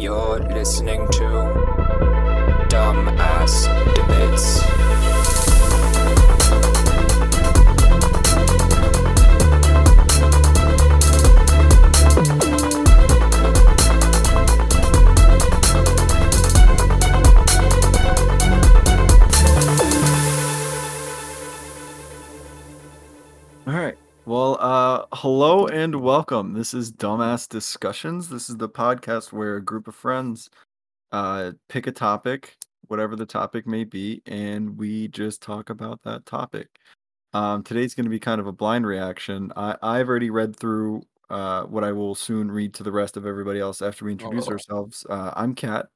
You're listening to Dumbass Debates. And welcome. This is Dumbass Discussions. This is the podcast where a group of friends uh, pick a topic, whatever the topic may be, and we just talk about that topic. Um, today's going to be kind of a blind reaction. I, I've already read through uh, what I will soon read to the rest of everybody else after we introduce Oh. ourselves. Uh, I'm Kat.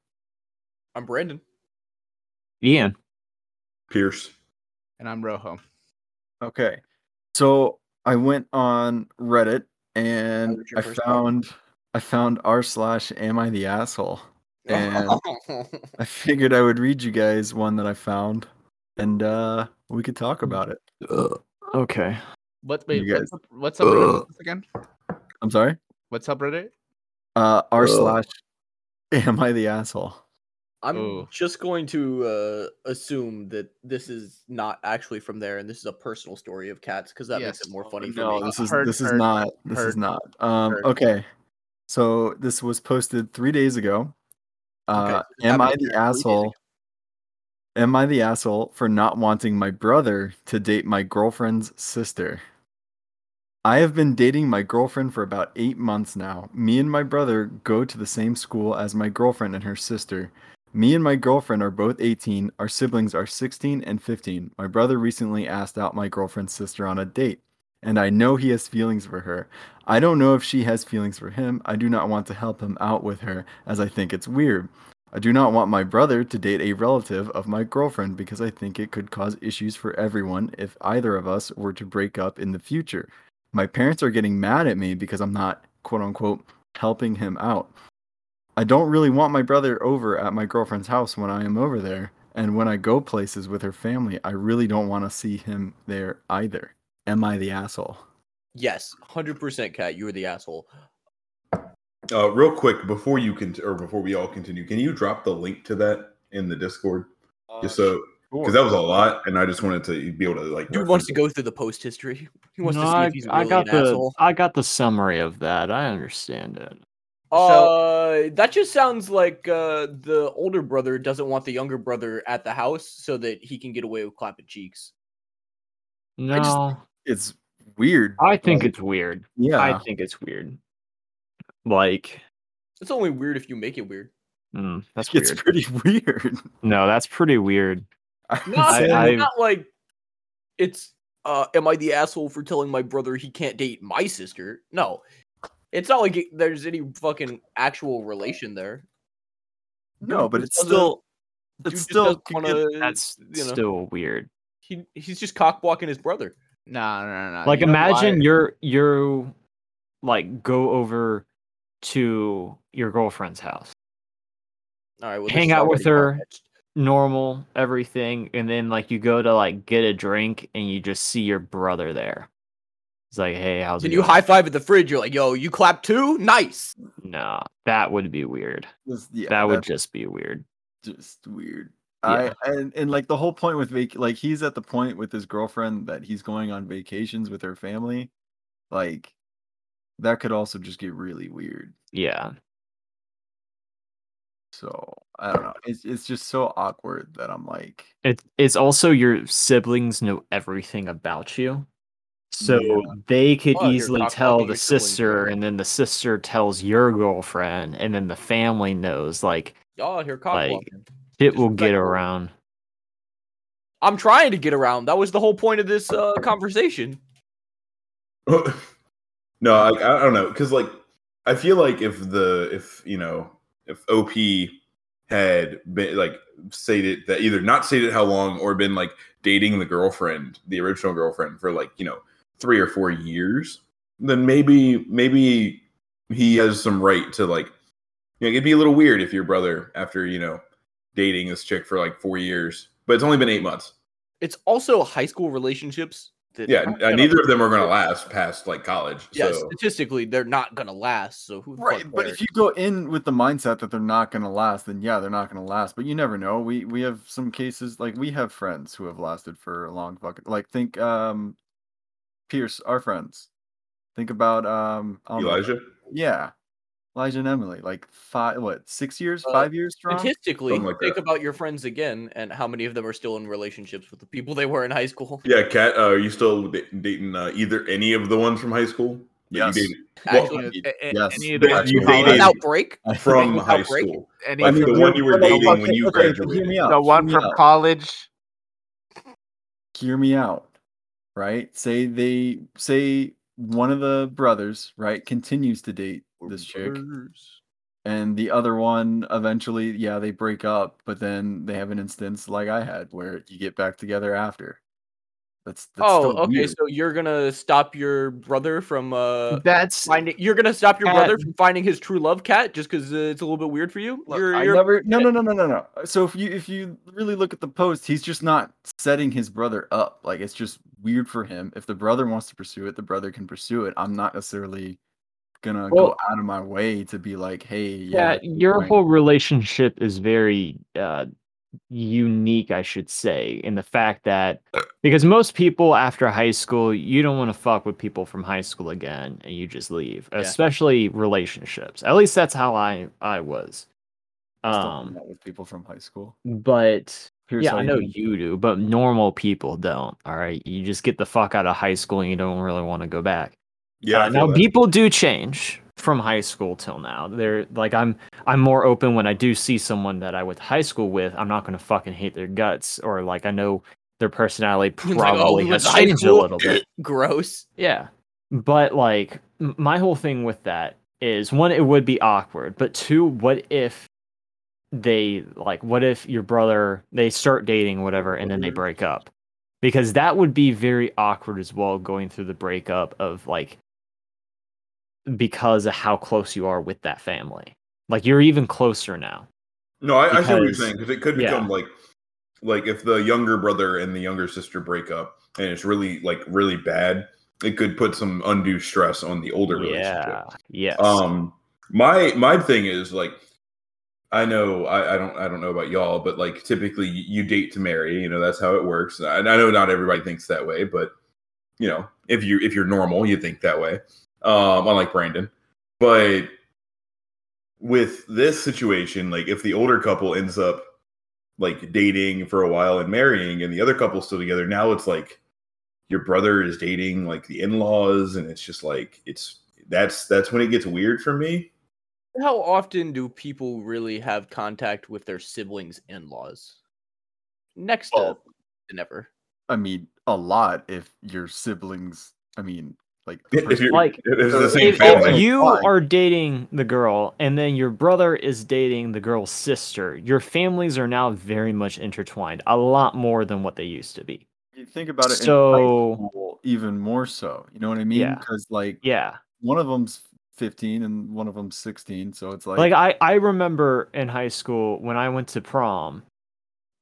I'm Brandon. Ian. Pierce. And I'm Rojo. Okay. So I went on Reddit and I first thought? found I found r slash am I the asshole? And I figured I would read you guys one that I found and uh we could talk about it. Okay. What wait, You what's up, what's up Reddit again? I'm sorry? What's up Reddit? Uh r slash am I the asshole? I'm Ooh. just going to uh, assume that this is not actually from there, and this is a personal story of Kat's because that makes it more funny for No, me. this is Heard- this is not this is not. Um okay. So this was posted 3 days ago. Uh so it's am I the asshole? Am I the asshole for not wanting my brother to date my girlfriend's sister? I have been dating my girlfriend for about eight months now. Me and my brother go to the same school as my girlfriend and her sister. Me and my girlfriend are both 18. Our siblings are 16 and 15. My brother recently asked out my girlfriend's sister on a date, and I know he has feelings for her. I don't know if she has feelings for him. I do not want to help him out with her, as I think it's weird. I do not want my brother to date a relative of my girlfriend because I think it could cause issues for everyone if either of us were to break up in the future. My parents are getting mad at me because I'm not, quote unquote, helping him out. I don't really want my brother over at my girlfriend's house when I am over there, and when I go places with her family, I really don't want to see him there either. Am I the asshole? Yes, hundred percent, Kat. you are the asshole. Uh, real quick before you can, or before we all continue, can you drop the link to that in the Discord? Just so, because that was a lot, and I just wanted to be able to like. Dude wants to go through the post history. He wants No, to see I, if he's I got an the asshole. I got the summary of that. I understand it. Uh, that just sounds like uh, the older brother doesn't want the younger brother at the house so that he can get away with clapping cheeks. No, just- It's weird. I think like, it's weird. yeah. I think it's weird. Like, It's only weird if you make it weird. mm, that's it's weird. pretty weird. No, that's pretty weird. I would Not, I- not like it's uh am I the asshole for telling my brother he can't date my sister? No. It's not like it, there's any fucking actual relation there. no, but it's still it's still wanna, That's you know, still weird. he he's just cock blocking his brother. No, no, no. no. Like, you imagine you're you're like go over to your girlfriend's house, All right, well, Hang out with her. far-fetched. normal everything, and then like you go to like get a drink, and you just see your brother there. It's like, hey, how's it Then you going? high five at the fridge. You're like, "Yo, you clap too? Nice." Nah, that would be weird. Just- yeah, that would just be weird. just weird. Yeah. I and, and like the whole point with vac like he's at the point with his girlfriend that he's going on vacations with her family. Like that could also just get really weird. Yeah. So I don't know. It's it's just so awkward that I'm like It, it's also your siblings know everything about you. So Yeah. they could Well, easily tell the sister, yeah. and then the sister tells your girlfriend, and then the family knows. Like, Y'all out here Like, blocking. it will get Disrespectful. around. I'm trying to get around. That was the whole point of this uh, conversation. no, I, I don't know, because like I feel like if the if you know if OP had been like stated that either not stated how long or been like dating the girlfriend, the original girlfriend for like you know three or four years, then maybe maybe he has some right to like you know it'd be a little weird if your brother after you know dating this chick for like four years, but it's only been eight months. It's also high school relationships that- Yeah, aren't uh, neither of them are going to last past like college. Yeah, so statistically, they're not gonna last. So who? Right, but cares? if you go in with the mindset that they're not going to last, then yeah, they're not going to last. But you never know. We we have some cases like we have friends who have lasted for a long fucking like think um Pierce, our friends. Think about um I don't know, Elijah, yeah, Elijah and Emily, like five what six years, Uh, five years strong. statistically, like think that. about your friends again and how many of them are still in relationships with the people they were in high school. yeah, Kat, uh, are you still da- dating uh, either any of the ones from high school? that you Yes. dated? Well, Actually, A- a- Yes, any of the that ones you from dated- without break. from Without high break? school. Any Like from the one you were Okay, dating okay, when you okay, graduated. me the one hear from out. college. hear me out right? Say they say one of the brothers right continues to date this chick and the other one eventually yeah they break up but then they have an instance like i had where you get back together after that's, that's Oh, okay. weird. So you're gonna stop your brother from uh That's finding. You're gonna stop your Kat- brother from finding his true love, Kat, just because uh, it's a little bit weird for you. Look, you're, I you're never no no no no no no so if you if you really look at the post he's just not setting his brother up like it's just weird for him if the brother wants to pursue it the brother can pursue it i'm not necessarily gonna Well- go out of my way to be like hey yeah, yeah, your whole relationship is very uh unique i should say in the fact that because most people after high school you don't want to fuck with people from high school again and you just leave Yeah. especially relationships. At least that's how i i was. I still hang um out with people from high school. but Here's yeah i you know do you do but normal people don't all right? You just get the fuck out of high school and you don't really want to go back. Yeah, uh, now that. people do change from high school till now. They're like I'm I'm more open when I do see someone that I went to high school with. I'm not gonna fucking hate their guts or like I know their personality It's like, oh, probably has went to high changed a little bit. gross. Yeah. But like m- my whole thing with that is one, it would be awkward, but two, what if they like what if your brother they start dating whatever and then they mm-hmm. break up? Because that would be very awkward as well going through the breakup of like because of how close you are with that family. Like you're even closer now. No, I, I see what you're saying because it could yeah. become like, like if the younger brother and the younger sister break up and it's really like really bad, it could put some undue stress on the older relationship. Yeah. Yes. Um, my my thing is like, I know I, I don't I don't know about y'all, but like typically you date to marry. You know that's how it works. I, I know not everybody thinks that way, but you know if you if you're normal, you think that way. Um, unlike Brandon, but with this situation, like if the older couple ends up like dating for a while and marrying, and the other couple's still together, now it's like your brother is dating like the in-laws, and it's just like it's that's that's when it gets weird for me. How often do people really have contact with their siblings' in-laws? Next to Oh. never. i mean a lot if your siblings i mean like If you're Like, if the same if, if you Fine. are dating the girl and then your brother is dating the girl's sister, your families are now very much intertwined, a lot more than what they used to be. you think about it So- school, even more so you know what i mean Yeah. because like Yeah. one of them's 15 and one of them's 16 so it's like, Like I, I remember in high school when I went to prom,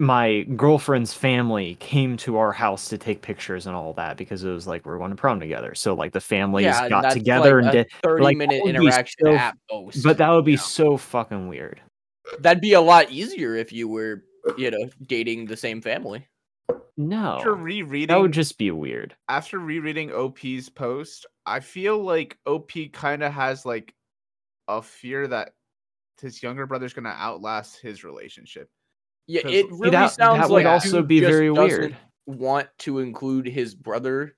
my girlfriend's family came to our house to take pictures and all that because it was like we are going to prom together. So like the families yeah, got together like and a did like, thirty-minute that would be interaction so- at most. but that would be Yeah. so fucking weird. That'd be a lot easier if you were, you know, dating the same family. No. After rereading, That would just be weird. after rereading OP's post, I feel like OP kind of has like a fear that his younger brother's gonna outlast his relationship. Yeah, 'Cause it it- really that, sounds that like would also be very weird. Want to include his brother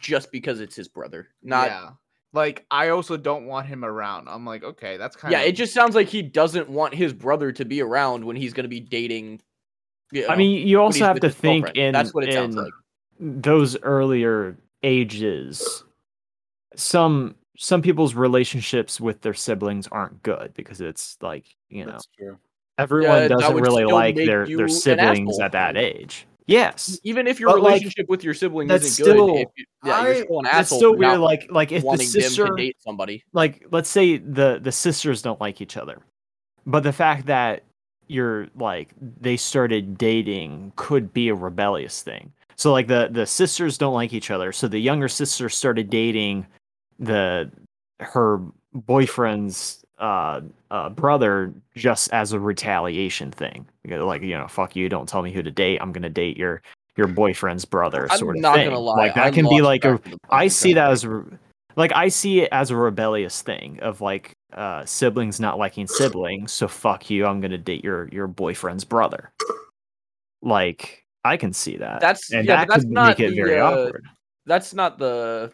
just because it's his brother, not yeah. Like I also don't want him around. I'm like, okay, that's kind of yeah, it just sounds like he doesn't want his brother to be around when he's going to be dating. You I mean, you also have to think girlfriend. in That's what it sounds like. those earlier ages. Some some people's relationships with their siblings aren't good because it's like you know that's true everyone that doesn't really like their their siblings at that age. Yes, Even if your But, like, relationship with your sibling isn't good, still- if you, yeah, I- you're still an it's asshole. still weird. Like like if the sister date somebody. like let's say the the sisters don't like each other but the fact that you're like they started dating could be a rebellious thing So like the the sisters don't like each other. So the younger sister started dating the her boyfriend's uh, uh brother just as a retaliation thing. Like you know, fuck you, don't tell me who to date. I'm gonna date your your boyfriend's brother. I'm sort of not thing. gonna lie. Like that I can be like a track of the I see that as like I see it as a rebellious thing of like uh siblings not liking siblings, so fuck you, I'm gonna date your your boyfriend's brother. Like I can see that. That's and yeah, that but that's could not make it the, very uh, awkward. That's not the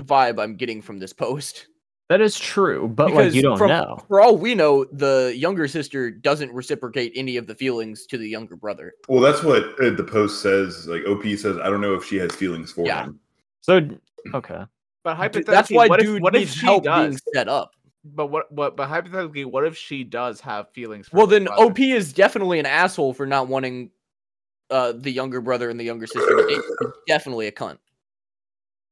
vibe I'm getting from this post. That is true, but like you don't from- know. For all we know, the younger sister doesn't reciprocate any of the feelings to the younger brother. Well, that's what uh, the post says. Like OP says, I don't know if she has feelings for Yeah. him. So okay. But hypothetically, That's why what dude if what if needs she help does? being set up. But what what but hypothetically, what if she does have feelings? For Well, then brother? OP is definitely an asshole for not wanting uh, the younger brother and the younger sister to date. He's definitely a cunt.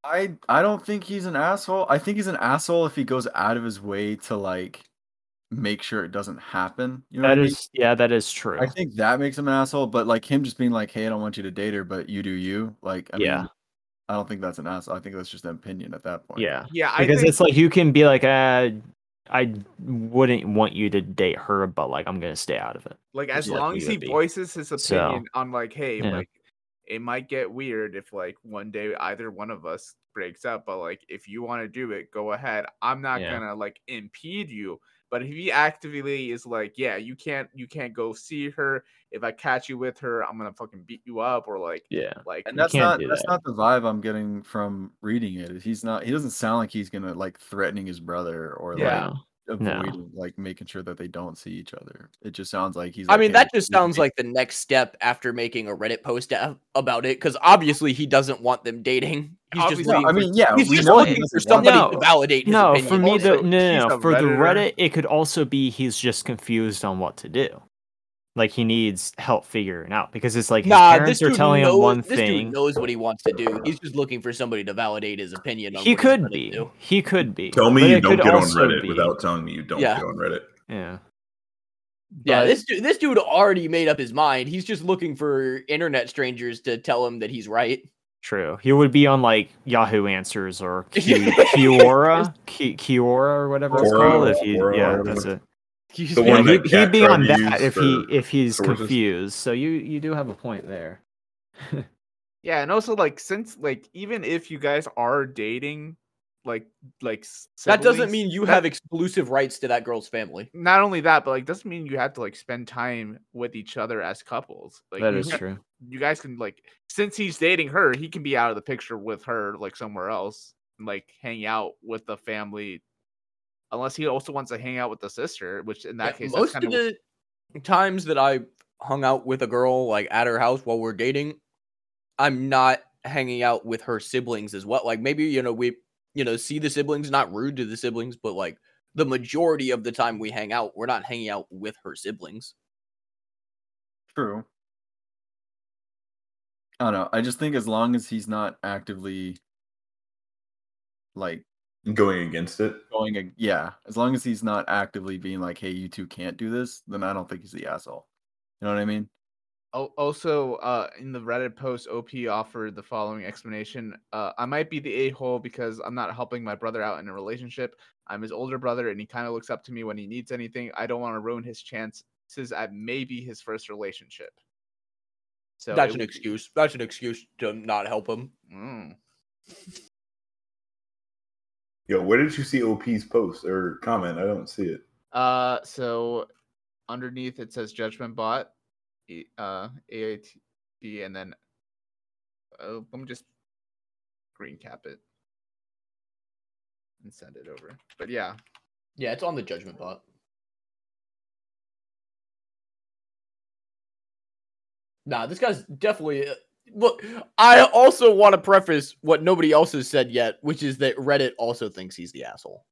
I I don't think he's an asshole. I think he's an asshole if he goes out of his way to like make sure it doesn't happen. You know what That I mean? yeah, that is true. I think that makes him an asshole, but like him just being like, "Hey, I don't want you to date her, but you do you." Like, I Yeah. mean, I don't think that's an asshole. I think that's just an opinion at that point. yeah. yeah, I Because think, it's like you can be like, uh I wouldn't want you to date her, but like I'm gonna stay out of it. like as long as he be. voices his So, opinion on like, hey, yeah. like it might get weird if like one day either one of us breaks up, but like if you want to do it, go ahead. I'm not Yeah. gonna like impede you. But if he actively is like, yeah, you can't you can't go see her. If I catch you with her, I'm gonna fucking beat you up or like Yeah. like And that's can't that's that. not the vibe I'm getting from reading it. He's not. He doesn't sound like he's gonna like threatening his brother or Yeah. like No. avoiding like making sure that they don't see each other. It just sounds like he's. I mean, "Hey, that just sounds date like the next step after making a Reddit post about it, because obviously he doesn't want them dating. He's just Obviously- looking No, I mean, yeah, he's we just know he looking for doesn't want somebody them. to validate his No, opinion. for me the Also, no, no, no. a for the Reddit, it could also be he's just confused on what to do. Like he needs help figuring out because it's like his Nah, parents this are telling knows, him one this thing. dude knows what he wants to do. He's just looking for somebody to validate his opinion. On He could be. do. He could be. Tell me but you don't get on Reddit be- without telling me you don't Yeah. get on Reddit. Yeah. Yeah, this dude, this dude already made up his mind. He's just looking for internet strangers to tell him that he's right. True. He would be on like Yahoo Answers or Q- Quora, Q- Quora or whatever it's called. If he, Quora, yeah, whatever. that's it. He's The one he, that he'd be on that if he if he's sources. confused. So you you do have a point there. Yeah, and also like since like even if you guys are dating, like like s- that doesn't mean you that- have exclusive rights to that girl's family. not only that, but like doesn't mean you have to like spend time with each other as couples. Like that you true. You guys can like since he's dating her, he can be out of the picture with her like somewhere else, and, like hang out with the family. Unless he also wants to hang out with the sister, which in that Yeah, case, that's most kind of of the times that I hung out with a girl like at her house while we're dating, I'm not hanging out with her siblings as well. Like maybe you know we you know see the siblings, not rude to the siblings, but like the majority of the time we hang out, we're not hanging out with her siblings. True. I don't know. I just think as long as he's not actively like Going against it. going, yeah, as long as he's not actively being like, "Hey, you two can't do this," then I don't think he's the asshole. You know what I mean? Also, uh, in the Reddit post, OP offered the following explanation: uh, "I might be the a-hole because I'm not helping my brother out in a relationship. I'm his older brother, and he kind of looks up to me when he needs anything. I don't want to ruin his chances at maybe his first relationship." So That's an would- excuse. That's an excuse to not help him. Mm. Yo, where did you see OP's post or comment? I don't see it. Uh, so underneath it says Judgment Bot, uh, AATB, and then uh, let me just green cap it and send it over. But yeah, Yeah, it's on the judgment bot. Nah, this guy's definitely. Look, I also want to preface what nobody else has said yet, which is that Reddit also thinks he's the asshole.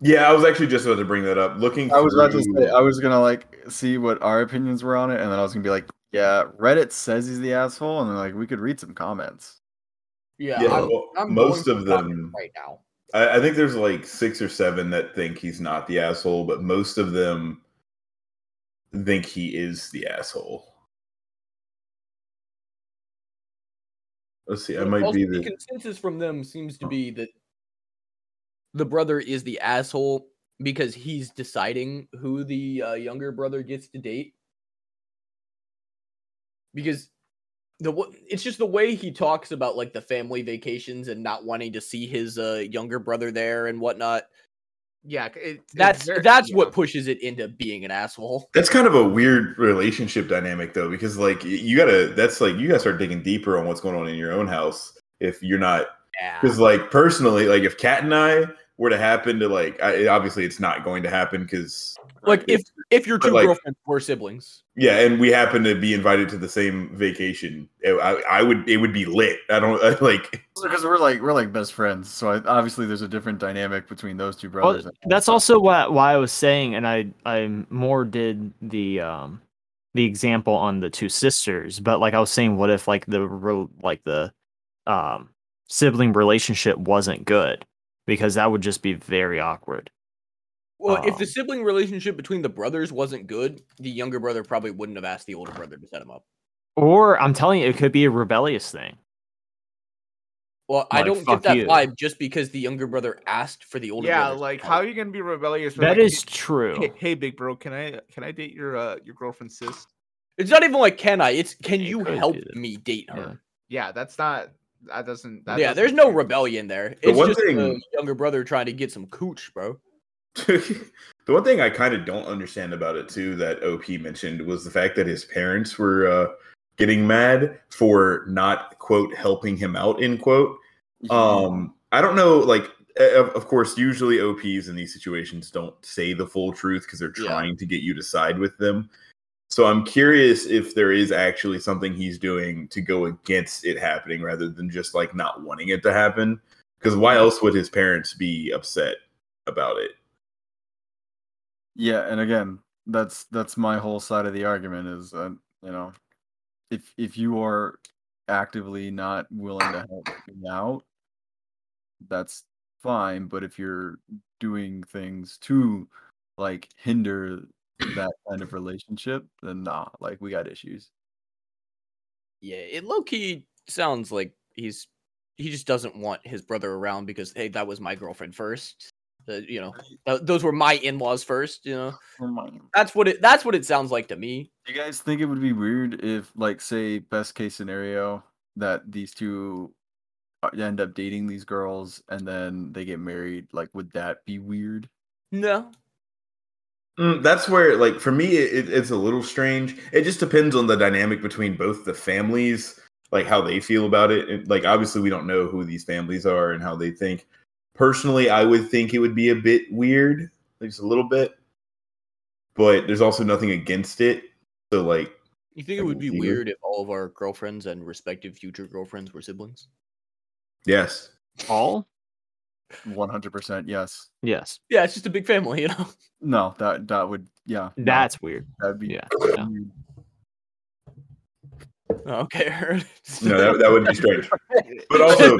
Yeah, I was actually just about to bring that up. Looking, I was about to say I was gonna like see what our opinions were on it, and then I was gonna be like, "Yeah, Reddit says he's the asshole," and then like we could read some comments. Yeah, Yeah, I'm, well, I'm most of them- right now. I, I think there's like six or seven that think he's not the asshole, but most of them think he is the asshole. Let's see. I might also be the the. consensus from them seems to be that the brother is the asshole because he's deciding who the uh, younger brother gets to date. Because the it's just the way he talks about like the family vacations and not wanting to see his uh, younger brother there and whatnot. Yeah, it, That's very- that's yeah. what pushes it into being an asshole. That's kind of a weird relationship dynamic though, because like you gotta. That's like you gotta start digging deeper on what's going on in your own house if you're not Yeah. because like personally like if kat and i were to happen to like I, obviously it's not going to happen because Like if if your two like- girlfriends were siblings. yeah and we happen to be invited to the same vacation it, I, I would it would be lit i don't I, like because we're like we're like best friends. So I, obviously there's a different dynamic between those two Well, brothers. that's also why why I was saying, and I I more did the um the example on the two sisters, but like I was saying, what if like the like the um sibling relationship wasn't good because that would just be very awkward. Well, if the Um, sibling relationship between the brothers wasn't good, the younger brother probably wouldn't have asked the older brother to set him up. Or I'm telling you, it could be a rebellious thing. Well, I don't fuck get that you. vibe just because the younger brother asked for the older Yeah, brother. to like how are you gonna be rebellious? for, That like, is true. Hey, hey, big bro, can I can I date your uh your girlfriend's sis? It's not even like can I? It's can You you help me date Yeah. her? Yeah, that's not that doesn't. That yeah, doesn't there's no count. rebellion there. It's one just the younger brother trying to get some cooch, bro. the one thing i kind of don't understand about it too that op mentioned was the fact that his parents were uh getting mad for not quote helping him out end quote um i don't know like uh, of, of course usually ops in these situations don't say the full truth because they're Yeah. trying to get you to side with them so i'm curious if there is actually something he's doing to go against it happening rather than just like not wanting it to happen. Because why else would his parents be upset about it? Yeah, and again, that's that's my whole side of the argument is uh, you know, if if you are actively not willing to help me out, that's fine. But if you're doing things to like hinder that kind of relationship, then nah, like we got issues. Yeah, it low key sounds like he's he just doesn't want his brother around because hey, that was my girlfriend first. Uh, you know, th- those were my in-laws first. You know, that's what it that's what it sounds like to me. You guys think it would be weird if, like, say, best case scenario, that these two uh, end up dating these girls and then they get married? Like, would that be weird? No, Mm, that's where, like, for me, it, it's a little strange. It just depends on the dynamic between both the families, like how they feel about it. It- Like, obviously, we don't know who these families are and how they think. Personally, I would think it would be a bit weird, like, just a little bit. But there's also nothing against it. So, like, you think it would be can weird if all of our girlfriends and respective future girlfriends were siblings? yes. All? One hundred percent, yes. Yes. Yeah, it's just a big family, you know. No, that that would, yeah. no, That's weird. that'd be yeah, yeah. Okay. No, that, that would be strange. But also,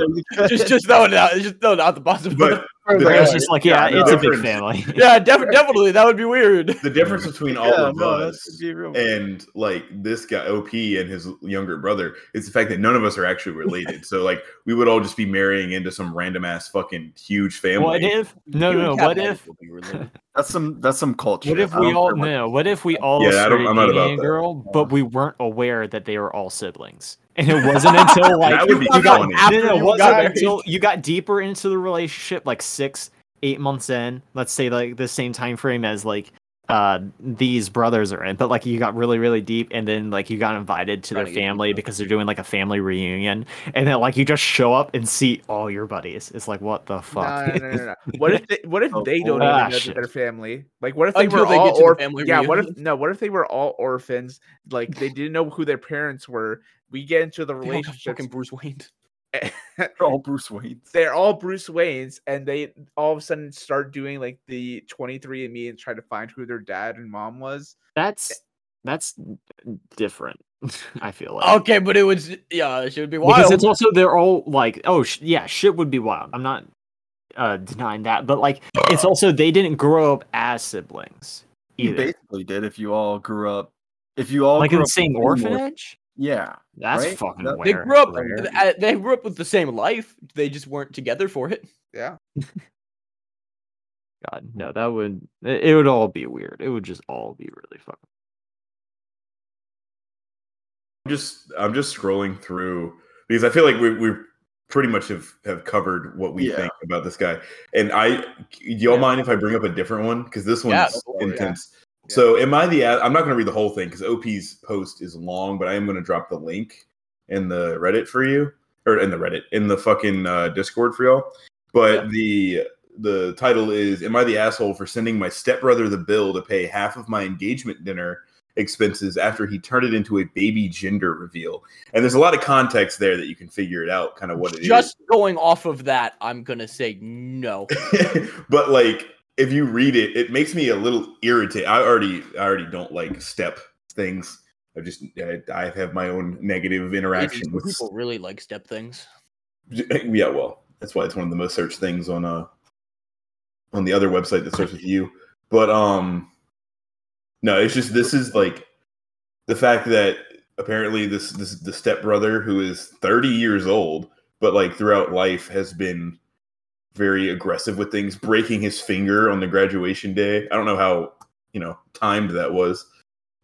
just just throw it out. Just throw it out the possibility. but the, But it's just like, yeah, the it's a big family. yeah, def- definitely that would be weird. The difference between all Yeah, of no, us would be real. and like this guy op and his younger brother is the fact that none of us are actually related so like we would all just be marrying into some random ass fucking huge family What if? No, no. no, What if? will be related. That's some that's some culture. What if we all care what- if we all Yeah, I don't- I'm not about a that. girl, but we weren't aware that they were all siblings, and it wasn't until like That would be you got, funny. no, After no, it you wasn't got married. until you got deeper into the relationship, like six, eight months in. Let's say like the same time frame as like uh these brothers are in, but like you got really really deep, and then like you got invited to their family because they're doing like a family reunion, and then like you just show up and see all your buddies. It's like what the fuck? No, no, no, no, no. What if they, what if Oh, they don't boy. even Ah, know that their family? Like, what if they Until were they all get to the family Yeah, what if no? What if they were all orphans? Like they didn't know who their parents were. We get into the relationship all got relationships. fucking Bruce Wayne. They're all Bruce Wayne's. They're all Bruce Waynes, and they all of a sudden start doing like the 23andMe and try to find who their dad and mom was. That's that's different. I feel like. Okay, but it was yeah, it should be wild because wild. it's also they're all like oh sh- yeah shit would be wild i'm not uh denying that but like it's also they didn't grow up as siblings You either basically did if you all grew up. If you all like in the same orphanage Yeah. That's Right? fucking That- They grew up. rare. uh, They grew up with the same life. They just weren't together for it. Yeah. God, no, that would it, it would all be weird. It would just all be really fucking. I'm just I'm just scrolling through because I feel like we we pretty much have have covered what we Yeah. think about this guy. And I do y'all Yeah. mind if I bring up a different one because this one's Yeah, go for intense. Yeah. So am I the I'm not going to read the whole thing because OP's post is long, but I am going to drop the link in the Reddit for you or in the Reddit in the fucking uh, Discord for y'all. But the the title is "Am I the asshole for sending my stepbrother the bill to pay half of my engagement dinner expenses after he turned it into a baby gender reveal?" And there's a lot of context there that you can figure it out, kind of what it is. Just going off of that, I'm gonna say no. but like if you read it, it makes me a little irritated. I already I already don't like step things. I just I, I have my own negative interaction with People really like step things. yeah, well, that's why it's one of the most searched things on uh on the other website that starts with you. But um no, it's just this is like the fact that apparently this this the stepbrother who is 30 years old, but like throughout life has been very aggressive with things, breaking his finger on the graduation day. I don't know how, you know, timed that was.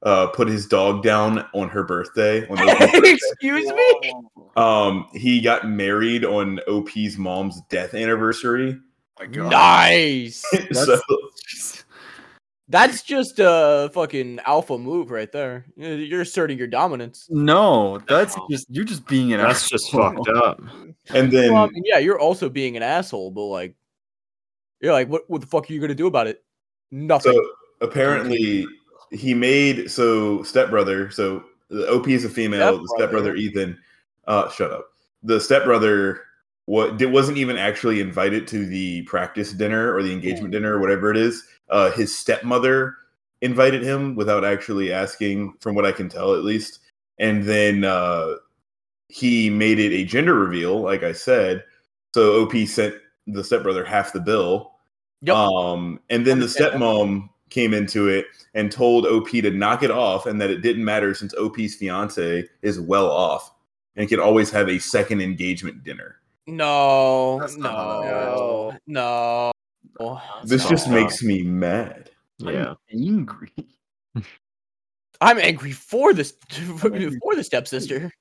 Uh put his dog down on her birthday. On OP's birthday. Excuse me. Um, he got married on OP's mom's death anniversary. my God. Nice. so That's just a fucking alpha move right there. You're you're asserting your dominance. No, that's No. just you're just being an That's just fucked up. and then Well, I mean, yeah, you're also being an asshole, but like, you're like, what? What the fuck are you gonna do about it? Nothing. so apparently he made so stepbrother. So the OP is a female. The Stepbrother. stepbrother Ethan. Uh, shut up. The stepbrother what did, wasn't even actually invited to the practice dinner or the engagement dinner or whatever it is. Uh, his stepmother invited him without actually asking, from what I can tell at least. And then uh, he made it a gender reveal, like I said. So OP sent the stepbrother half the bill. Yep. Um, and then the stepmom came into it and told OP to knock it off and that it didn't matter since OP's fiance is well off and can always have a second engagement dinner. no, no, no, that no. This just fucked up. makes me mad. Yeah. I'm angry. I'm angry for this angry. for the stepsister.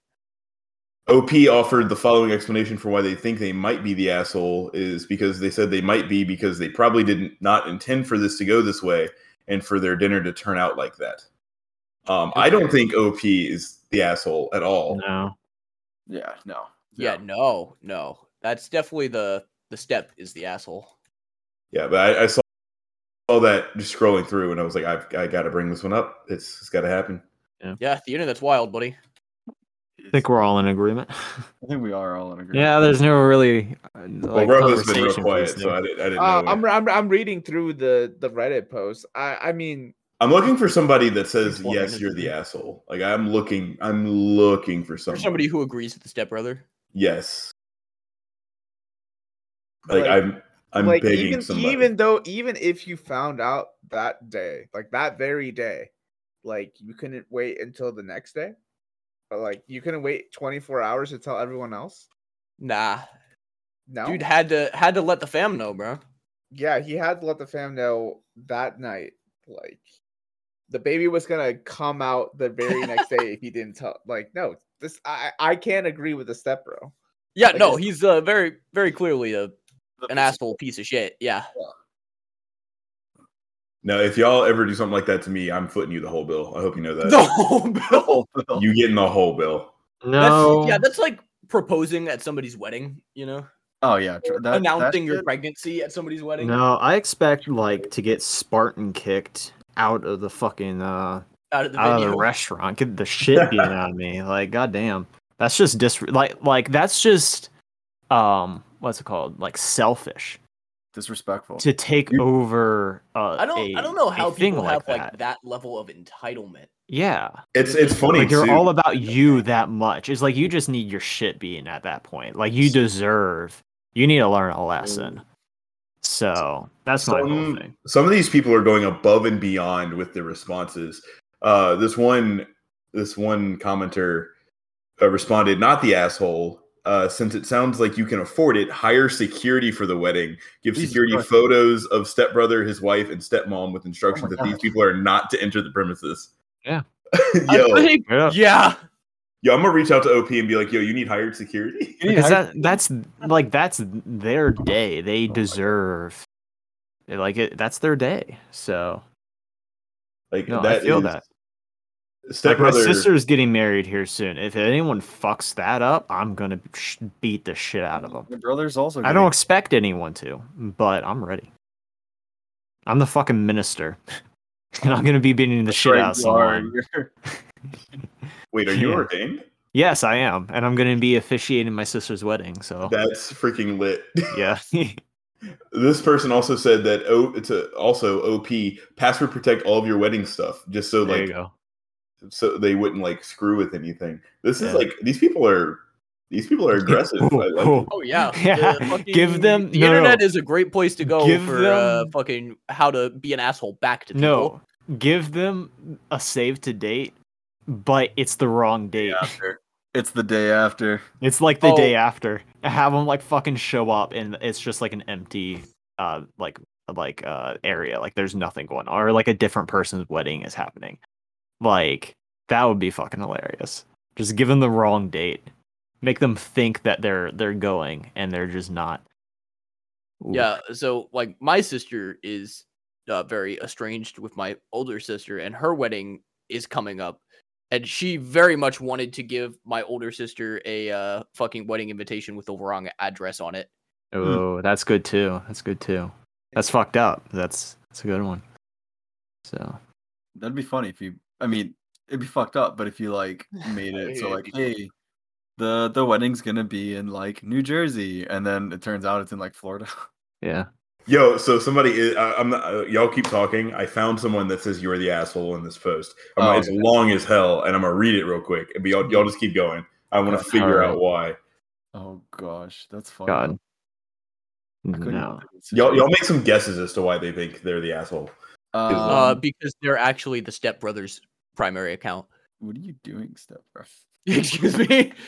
OP offered the following explanation for why they think they might be the asshole is because they said they might be because they probably didn't not intend for this to go this way and for their dinner to turn out like that. Um, I don't think OP is the asshole at all. No. Yeah, no. Yeah, no, no. That's definitely the the step is the asshole. Yeah, but I, I saw all that just scrolling through, and I was like, I've I got to bring this one up. It's it's got to happen. Yeah, the internet's wild, buddy. I think we're all in agreement. I think we are all in agreement. yeah, there's no really uh, Well, like, Rojo's been real quiet, so. I didn't I didn't Uh, know. I'm, I'm I'm reading through the the Reddit post. I I mean, I'm looking for somebody that says yes, you're the asshole. Like I'm looking, I'm looking for For somebody. somebody who agrees with the stepbrother. yes, like, Like- I'm I'm like begging even somebody. even though even if you found out that day, like that very day, like you couldn't wait until the next day, but like you couldn't wait 24 hours to tell everyone else. Nah, No, dude had to had to let the fam know, bro. yeah, he had to let the fam know that night. Like the baby was gonna come out the very next day if he didn't tell. Like no, this I I can't agree with the step bro. Yeah, Like, no, he's uh, very very clearly a The an asshole piece of shit. Yeah. no, if y'all ever do something like that to me, I'm footing you the whole bill. I hope you know that. No, Bill. Oh, You getting the whole bill. No. That's, yeah, that's like proposing at somebody's wedding. You know, oh yeah, that, announcing that your shit- pregnancy at somebody's wedding. No, I expect like to get Spartan kicked out of the fucking uh out of the out of the restaurant. Get the shit beaten out of me. Like, goddamn. That's just dis like like that's just um what's it called? Like selfish disrespectful. to take You- over. Uh, I don't. I a- don't know how thing people have like like that. that level of entitlement. Yeah, It's it's funny. like they're all about you that much. It's like you just need your shit being at that point. Like you deserve. You need to learn a lesson. So that's my whole some, thing. some of these people are going above and beyond with their responses. Uh, this one, this one commenter uh, responded, "Not the asshole." Uh, since it sounds like you can afford it, hire security for the wedding. Give Jesus security Christ. photos of stepbrother, his wife, and stepmom with instructions Oh my that these people are not to enter the premises. Yeah. yo, think- Yeah. yeah. yo, I'm gonna reach out to OP and be like, "Yo, you need hired security." because that that's like that's their day. They deserve like it. That's their day. So Like No, I feel is- that. Like my sister's getting married here soon. If anyone fucks that up, I'm gonna sh- beat the shit out of them. My brother's also. I don't expect anyone to, but I'm ready. I'm the fucking minister, and I'm gonna be beating the shit out of someone. wait, are you Yeah. ordained? Yes, I am, and I'm gonna be officiating my sister's wedding. So That's freaking lit. yeah, This person also said that O to also OP password protect all of your wedding stuff just so there like you go. So they wouldn't like screw with anything. This is like these people are these people are aggressive. I like. Oh yeah. Yeah, The fucking- give them- the no, no. internet is a great place to go Give for uh, fucking how to be an asshole back to people. No, give them a save to date, but it's the wrong date. after. It's the day after. It's like the day Oh. after. Have them like fucking show up, and it's just like an empty, uh, like like uh area. Like there's nothing going on, or like a different person's wedding is happening. Like that would be fucking hilarious. Just give them the wrong date, make them think that they're they're going, and they're just not. Ooh. Yeah, so like my sister is uh, very estranged with my older sister, and her wedding is coming up, and she very much wanted to give my older sister a uh, fucking wedding invitation with the wrong address on it. Oh, that's good too. That's good too. That's fucked up. That's that's a good one. So That'd be funny if you. I mean, it'd be fucked up, but if you like made it so like, hey, the the wedding's gonna be in like New Jersey, and then it turns out it's in like Florida. yeah. Yo, so somebody is, I, I'm not, uh, y'all keep talking. I found someone that says you're the asshole in this post. I'm, Oh, it's okay. long as hell, and I'm gonna read it real quick. But y'all, y'all just keep going. I want to Okay. figure out why. Oh gosh, that's funny. God. I couldn't No. think of a Y'all, y'all make some guesses as to why they think they're the asshole. Um, Uh, because they're actually the stepbrother's primary account. what are you doing, step bro? Excuse me.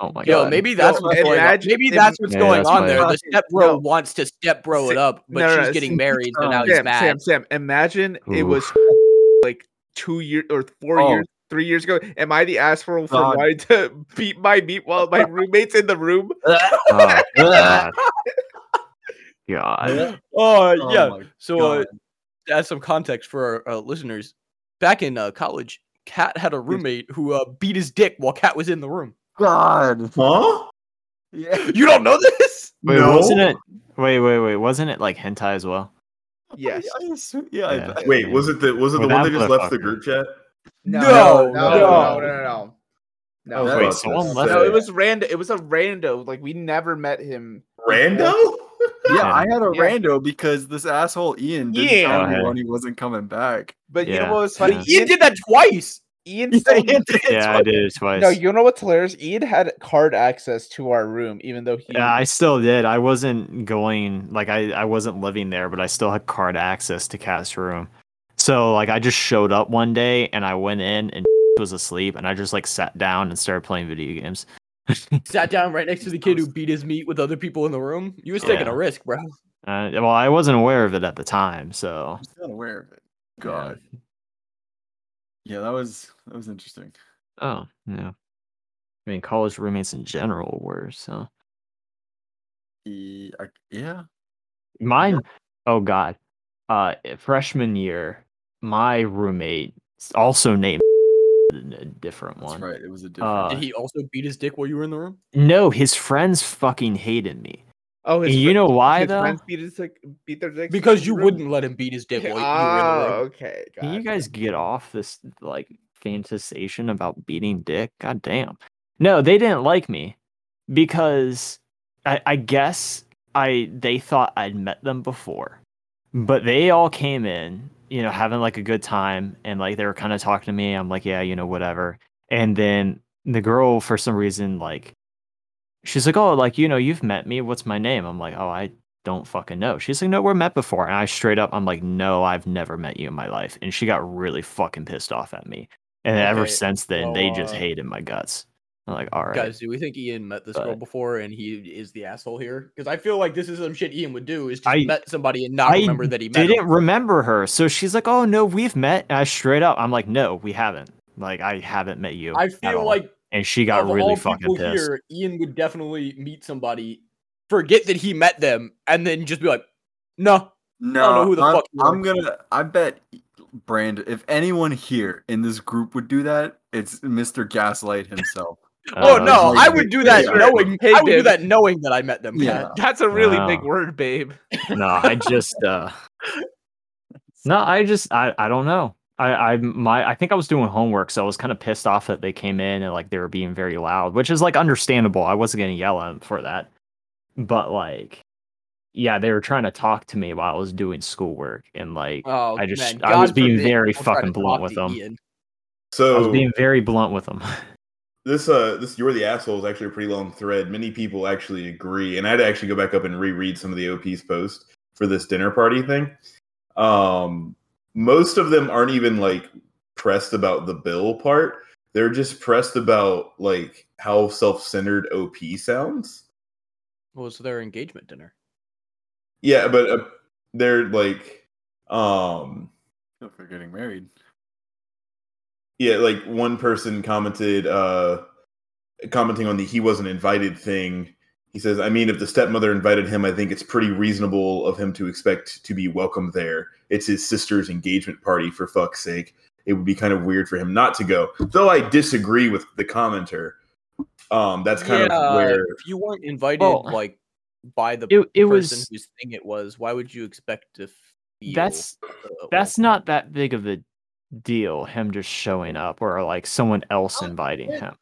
Oh my Yo, god. maybe that's Yo, what's going on. imagine- Maybe that's what's Yeah, going that's on why- there. The Fucking- step bro no. wants to step bro it up, but no, no, she's no, getting Sam- married, so now he's mad. Sam, Sam, imagine it was like two years or four Oh. years, three years ago. Am I the asshole for God. wanting to beat my meat while my roommate's in the room? Oh, God. God. Oh Oh yeah. my So uh, God. to add some context for our uh, listeners, back in uh, college, Kat had a roommate who uh, beat his dick while Kat was in the room. God. Huh? Yeah. You don't know this? Wait, No. wasn't it? Wait, wait, wait. Wasn't it like hentai as well? Yes. I assume- yeah. I Yeah. bet. Wait, was it the was it the Well, one that that just left the group chat? No, No, no, no, no. no, no, no. No, was Wait, about someone left no, it was random. It was a rando. Like we never met him. rando. Yeah, Yeah. I had a Yeah. rando because this asshole Ian didn't Ian. tell me when he wasn't coming back. But you know what was funny? yeah. Ian did that twice. Ian, Yeah, still- Ian did it Yeah, I did it twice. no, you know what's hilarious? Ian had card access to our room, even though he. Yeah, I still did. I wasn't going like I, I wasn't living there, but I still had card access to Kat's room. So like I just showed up one day and I went in and was asleep and I just like sat down and started playing video games. Sat down right next to the kid who beat his meat with other people in the room. You was taking Yeah. a risk, bro. Uh, well, I wasn't aware of it at the time, so I'm still aware of it. God. Yeah, that was that was interesting. oh yeah. I mean, college roommates in general were so. I- yeah. Mine, oh god, uh, freshman year, my roommate also named a different That's one. right. It was a different. Uh, Did he also beat his dick while you were in the room? No, his friends fucking hated me. oh, his you fri- know why his though? friends beat his like, beat their dicks Because you the room? wouldn't let him beat his dick while you were in Oh, the room. okay. Can you guys get off this like fantasization about beating dick? God damn. No, they didn't like me because I, I guess I they thought I'd met them before, but they all came in, you know, having like a good time, and like they were kind of talking to me. I'm like, yeah, you know, whatever. And then the girl, for some reason, like, she's like, oh, like you know, you've met me. What's my name? I'm like, oh, I don't fucking know. She's like, no, we're met before. And I straight up, I'm like, no, I've never met you in my life. And she got really fucking pissed off at me. And ever since then, they just hated my guts. I'm like, all right, Guys, do we think Ian met this girl before and he is the asshole here? Because I feel like this is some shit Ian would do is just I- met somebody and not I remember that he met didn't him. remember her. So she's like, "Oh no, we've met." And I straight up, I'm like, "No, we haven't. Like, I haven't met you." I feel like and she got of really all fucking pissed. here, Ian would definitely meet somebody, forget that he met them, and then just be like, "No, No, know who the I'm, fuck. I'm gonna. I bet Brand. If anyone here in this group would do that, it's Mr. Gaslight himself. Oh Uh, no, like, I would do that yeah. knowing. Hey, I would do that knowing that I met them. Yeah. That's a really big word, babe. no, I just uh No, I just I I don't know. I I my I think I was doing homework, so I was kind of pissed off that they came in and like they were being very loud, which is like understandable. I wasn't gonna yell at them for that. But like yeah, they were trying to talk to me while I was doing schoolwork and like Oh, I just- I was being very people try to fucking blunt with them. Ian. I was being very blunt with them. this uh this you're the asshole is actually a pretty long thread. Many people actually agree, and I had to actually go back up and reread some of the OP's post for this dinner party thing. Um, most of them aren't even like pressed about the bill part. They're just pressed about like how self-centered OP sounds. What was their engagement dinner? Yeah, but uh, they're like, um, if they're getting married. Yeah, like one person commented, uh, commenting on the he wasn't invited thing. He says, I mean, if the stepmother invited him, I think it's pretty reasonable of him to expect to be welcome there. It's his sister's engagement party, for fuck's sake. It would be kind of weird for him not to go. Though I disagree with the commenter. Um, that's kind Yeah, of where if you weren't invited, Well, like by the it- it person was- whose thing it was, why would you expect to feel? That's that's welcome? not that big of a deal, him just showing up or like someone else Oh, inviting him.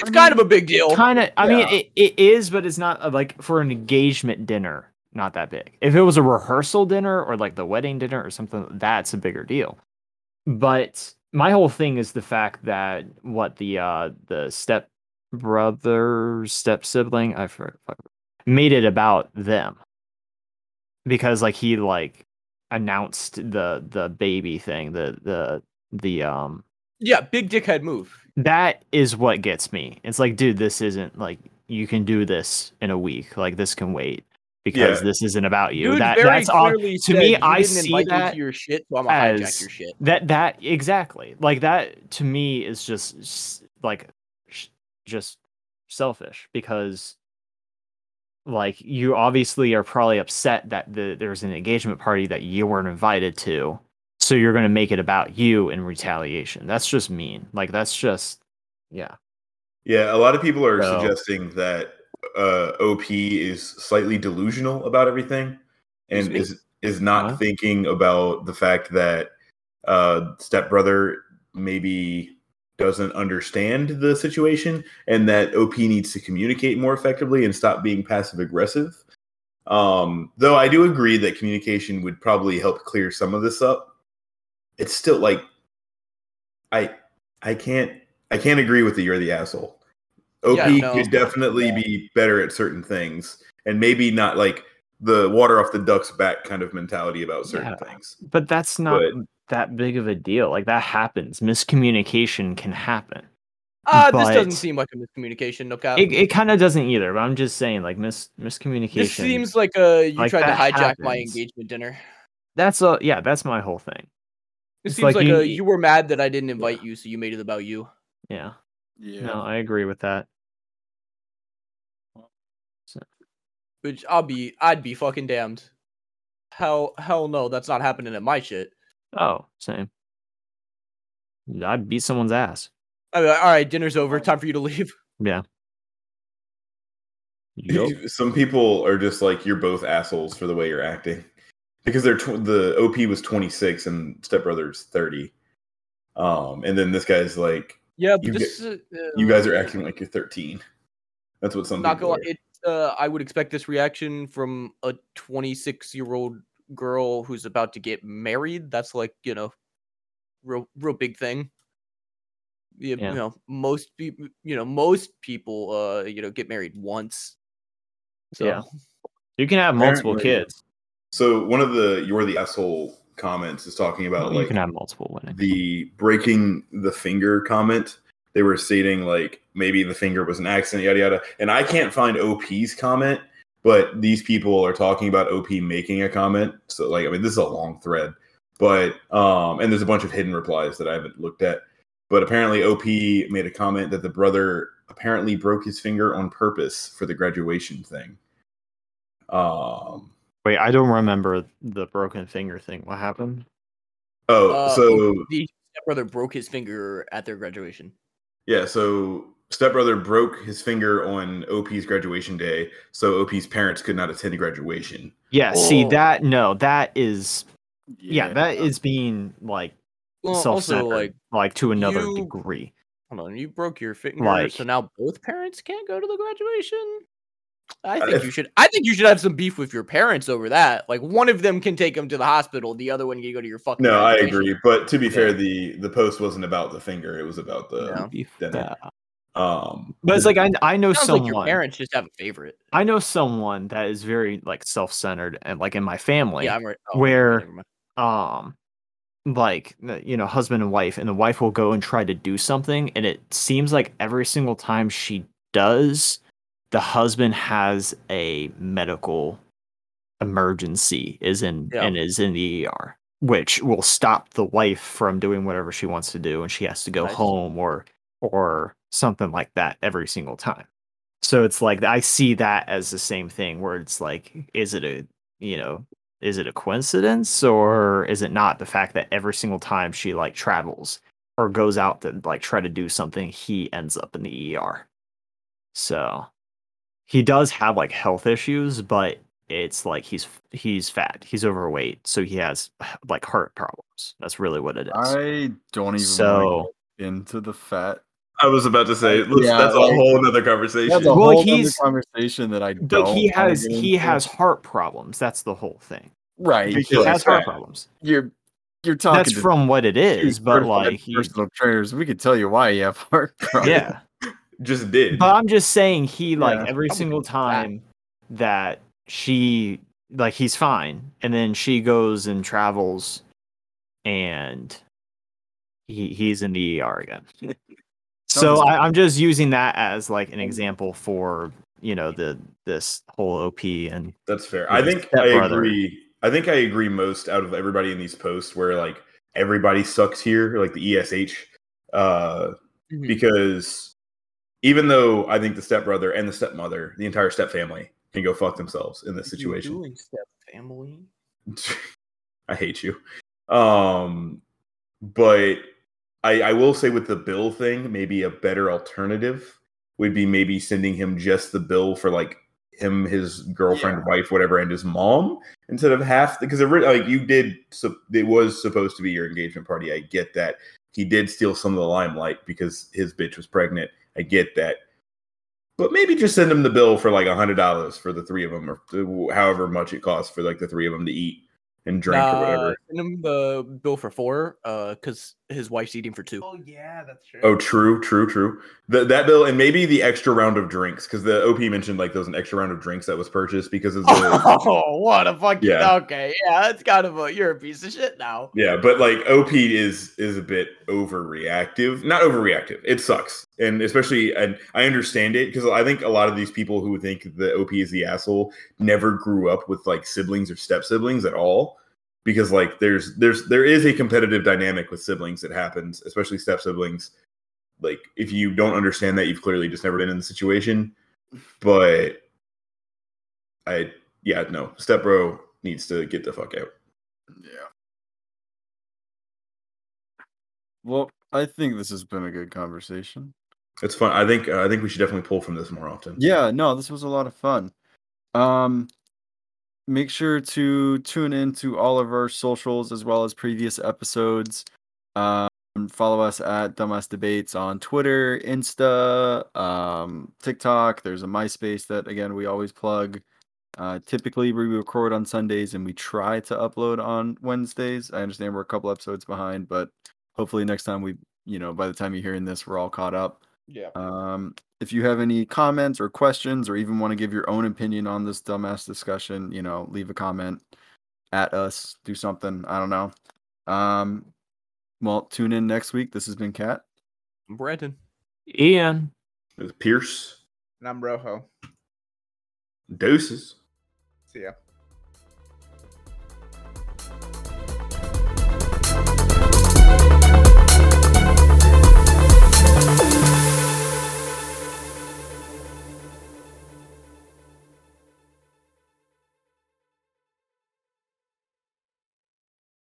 It's kind of a big deal. kind of i mean it, it is but it's not uh, like for an engagement dinner not that big. If it was a rehearsal dinner or like the wedding dinner or something that's a bigger deal. But my whole thing is the fact that what the uh the step brother step sibling i forgot made it about them. Because like he like announced the the baby thing the the the um Yeah, big dickhead move. that is what gets me. It's like, dude, this isn't like you can do this in a week. Like this can wait because Yeah. this isn't about you. Dude that that's all to said, me. I see that your shit, so I'm gonna hijack as your shit. that that exactly like that to me is just like just selfish because like you obviously are probably upset that the, there's an engagement party that you weren't invited to so you're going to make it about you in retaliation that's just mean like that's just yeah Yeah, a lot of people are So- suggesting that uh, OP is slightly delusional about everything, and is is not Huh? thinking about the fact that uh, stepbrother maybe doesn't understand the situation, and that OP needs to communicate more effectively and stop being passive aggressive. Um, though I do agree that communication would probably help clear some of this up. It's still like I I can't I can't agree with the you're the asshole. OP Yeah, no. could definitely be better at certain things, and maybe not like the water off the duck's back kind of mentality about certain Yeah. things. but that's not But- that big of a deal like that happens miscommunication can happen Uh, this doesn't seem like a miscommunication, no cap. it, it kind of doesn't either but i'm just saying like mis miscommunication this seems like uh you like, tried to that hijack my engagement dinner. that's a yeah that's my whole thing It It's seems like like, you- uh, you were mad that I didn't invite you, so you made it about you. yeah Yeah. no i agree with that Which I'll be, I'd be fucking damned. Hell, hell no, that's not happening at my shit. oh same i'd beat someone's ass I mean, all right, dinner's over. Time for you to leave. yeah Yup. Some people are just like you're both assholes for the way you're acting because they're tw- the OP was 26 and stepbrother's 30. Um, and then this guy's like, Yeah, but You this is, uh, you guys are acting like you're 13. That's what some not people gonna. are. It. Uh, I would expect this reaction from a 26 year old girl who's about to get married. That's like you know, real, real big thing. You, Yeah. you know, most people, you know, most people, uh, you know, get married once. So, Yeah. you can have multiple Apparently- kids So one of the you're the asshole comments is talking about you like can have multiple winning. the breaking the finger comment. They were stating like maybe the finger was an accident, yada yada. And I can't find OP's comment, but these people are talking about OP making a comment. So like, I mean, this is a long thread, but um, and there's a bunch of hidden replies that I haven't looked at. But apparently, OP made a comment that the brother apparently broke his finger on purpose for the graduation thing. Um. Wait, I don't remember the broken finger thing. What happened? Oh, Uh, so the stepbrother broke his finger at their graduation. Yeah, so stepbrother broke his finger on OP's graduation day, so OP's parents could not attend the graduation. Yeah, see Oh. that no, that is yeah, that is being like Well, self also, centered like, like to another you- degree. hold on, you broke your finger, Like- so now both parents can't go to the graduation. I Uh, think if- you should. I think you should have some beef with your parents over that. Like one of them can take them to the hospital, the other one can go to your fucking. No, I agree, but to be fair, the the post wasn't about the finger; it was about the Yeah. Beef then- that. um. But it's like I I know Sounds like someone your parents just have a favorite. I know someone that is very like self centered and like in my family. yeah, I'm right. oh, where- um like you know husband and wife and the wife will go and try to do something and it seems like every single time she does the husband has a medical emergency is in Yeah. and is in the ER which will stop the wife from doing whatever she wants to do and she has to go Nice. home or or something like that every single time so it's like I see that as the same thing where it's like is it a you know is it a coincidence or is it not the fact that every single time she like travels or goes out to like try to do something he ends up in the ER so he does have like health issues but it's like he's he's fat he's overweight so he has like heart problems that's really what it is I don't even so want to get into the fat. I was about to say Yeah, that's a whole other conversation. That's a Well, whole other he's- conversation that I don't. but he has he into. has heart problems that's the whole thing right. he has he's heart fat. problems You're you're talking. that's to from what it is, but certified like he, personal trainers. We could tell you why you have heart problems. yeah Just did. But I'm just saying he like Yeah. every single time that she like he's fine and then she goes and travels and he he's in the ER again. so I, I'm just using that as like an example for you know the this whole OP and That's fair. I think I agree. I think I agree most out of everybody in these posts where like everybody sucks here, like the ESH, uh, Mhm. because even though I think the stepbrother and the stepmother, the entire step family, can go fuck themselves in this What are you situation. step family. I hate you. Um, but I, I will say with the bill thing, maybe a better alternative would be maybe sending him just the bill for like him, his girlfriend, wife, whatever, and his mom instead of half because like you did. It was supposed to be your engagement party. I get that. He did steal some of the limelight because his bitch was pregnant. I get that. But maybe just send them the bill for like a hundred dollars for the three of them, or however much it costs for like the three of them to eat and drink or whatever. Send him the bill for four, uh, because his wife's eating for two. Oh yeah, that's true. Oh, true, true, true. The, that bill and maybe the extra round of drinks because the OP mentioned like there was an extra round of drinks that was purchased because of the Oh, what a fucking Yeah. okay. Yeah, that's kind of a you're a piece of shit now. yeah. But like OP is is a bit overreactive. Not overreactive. It sucks, and especially and I understand it because I think a lot of these people who think the OP is the asshole never grew up with like siblings or step siblings at all. Because like there's there's there is a competitive dynamic with siblings that happens, especially step siblings. Like if you don't understand that, you've clearly just never been in the situation. But I yeah no step bro needs to get the fuck out. Yeah. Well, I think this has been a good conversation. It's fun. I think uh, I think we should definitely pull from this more often. Yeah, no, this was a lot of fun. Um make sure to tune in to all of our socials as well as previous episodes. Um follow us at Dumbass Debates on Twitter, Insta, um, TikTok. There's a MySpace that again we always plug. Uh, typically we record on Sundays and we try to upload on Wednesdays. I understand we're a couple episodes behind, but hopefully next time we, you know, by the time you're hearing this, we're all caught up. Yeah. Um, if you have any comments or questions, or even want to give your own opinion on this dumbass discussion, you know, leave a comment at us, do something. I don't know. Um, well, tune in next week. This has been Kat. Brandon. Ian. It was Pierce. And I'm Rojo. Deuces. See ya.